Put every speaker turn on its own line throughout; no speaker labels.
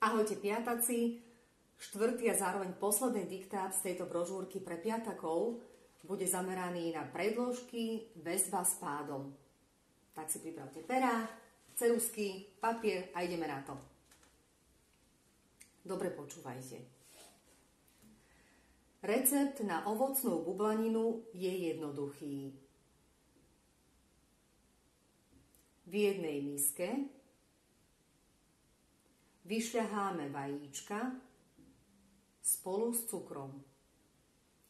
Ahojte piataci, štvrtý a zároveň posledný diktát z tejto brožúrky pre piatakov bude zameraný na predložky väzba s pádom. Tak si pripravte perá, cerusky, papier a ideme na to. Dobre počúvajte. Recept na ovocnú bublaninu je jednoduchý. V jednej miske vyšľaháme vajíčka spolu s cukrom.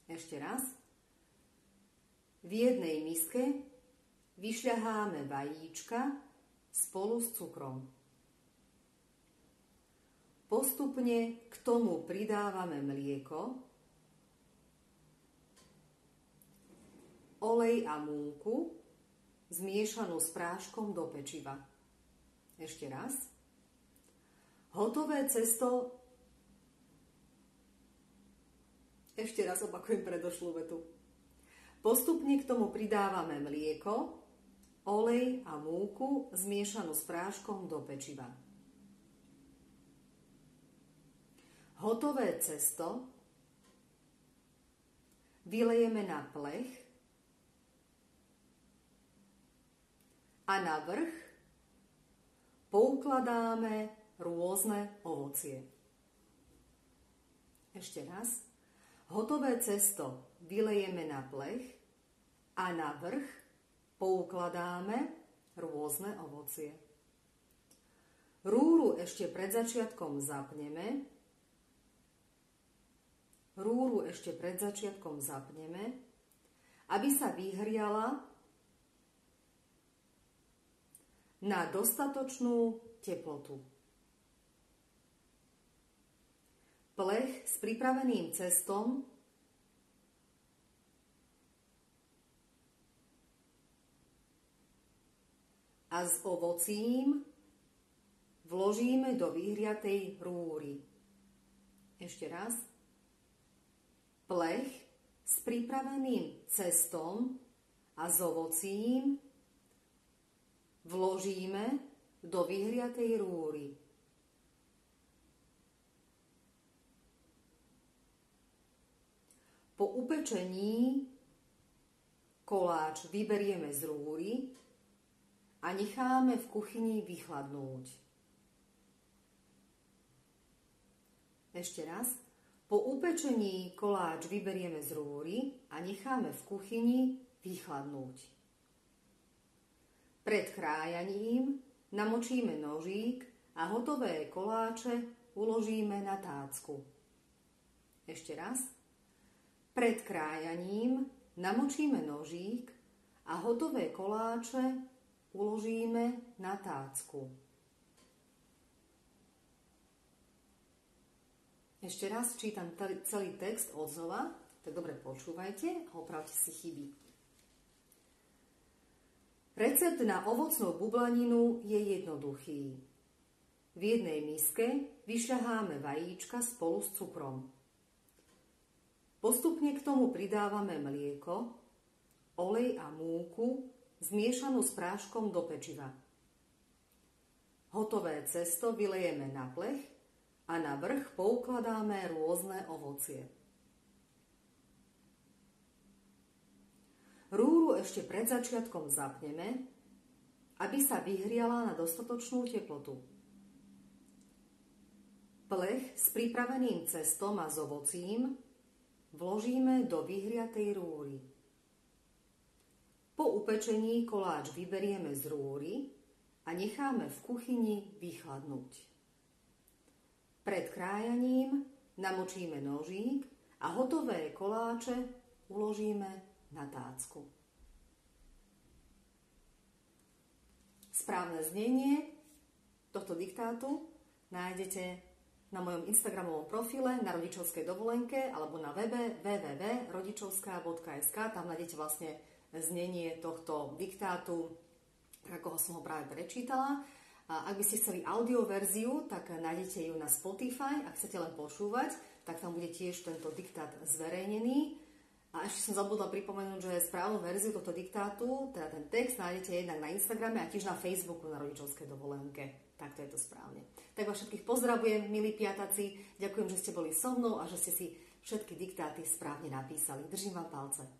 Ešte raz. V jednej miske vyšľaháme vajíčka spolu s cukrom. Postupne k tomu pridávame mlieko, olej a múku zmiešanú s práškom do pečiva. Ešte raz. Hotové cesto ešte raz opakujem predošlú vetu. Postupne k tomu pridávame mlieko, olej a múku zmiešanú s práškom do pečiva. Hotové cesto vylejeme na plech a na vrch poukladáme rôzne ovocie. Ešte raz. Hotové cesto vylejeme na plech a na vrch poukladáme rôzne ovocie. Rúru ešte pred začiatkom zapneme. Rúru ešte pred začiatkom zapneme, aby sa vyhriala na dostatočnú teplotu. Plech s pripraveným cestom a s ovocím vložíme do vyhriatej rúry. Ešte raz. Plech s pripraveným cestom a s ovocím vložíme do vyhriatej rúry. Po upečení koláč vyberieme z rúry a necháme v kuchyni vychladnúť. Ešte raz. Po upečení koláč vyberieme z rúry a necháme v kuchyni vychladnúť. Pred krájaním namočíme nožík a hotové koláče uložíme na tácku. Ešte raz. Pred krájaním namočíme nožík a hotové koláče uložíme na tácku. Ešte raz čítam celý text odznova, tak dobre počúvajte a opravte si chyby. Recept na ovocnú bublaninu je jednoduchý. V jednej miske vyšľaháme vajíčka spolu s cukrom. Postupne k tomu pridávame mlieko, olej a múku zmiešanú s práškom do pečiva. Hotové cesto vylejeme na plech a na vrch poukladáme rôzne ovocie. Rúru ešte pred začiatkom zapneme, aby sa vyhriala na dostatočnú teplotu. Plech s pripraveným cestom a s ovocím vložíme do vyhriatej rúry. Po upečení koláč vyberieme z rúry a necháme v kuchyni vychladnúť. Pred krájaním namočíme nožík a hotové koláče uložíme na tácku. Správne znenie tohto diktátu nájdete na mojom Instagramovom profile na rodičovskej dovolenke alebo na webe www.rodičovská.sk. Tam nájdete vlastne znenie tohto diktátu, tak ako som ho práve prečítala. A ak by ste chceli audioverziu, tak nájdete ju na Spotify. Ak chcete len počúvať, tak tam bude tiež tento diktát zverejnený. A ešte som zabudla pripomenúť, že správnu verziu tohto diktátu, teda ten text, nájdete jednak na Instagrame a tiež na Facebooku na rodičovskej dovolenke. Takto je to správne. Tak vás všetkých pozdravujem, milí piataci. Ďakujem, že ste boli so mnou a že ste si všetky diktáty správne napísali. Držím vám palce.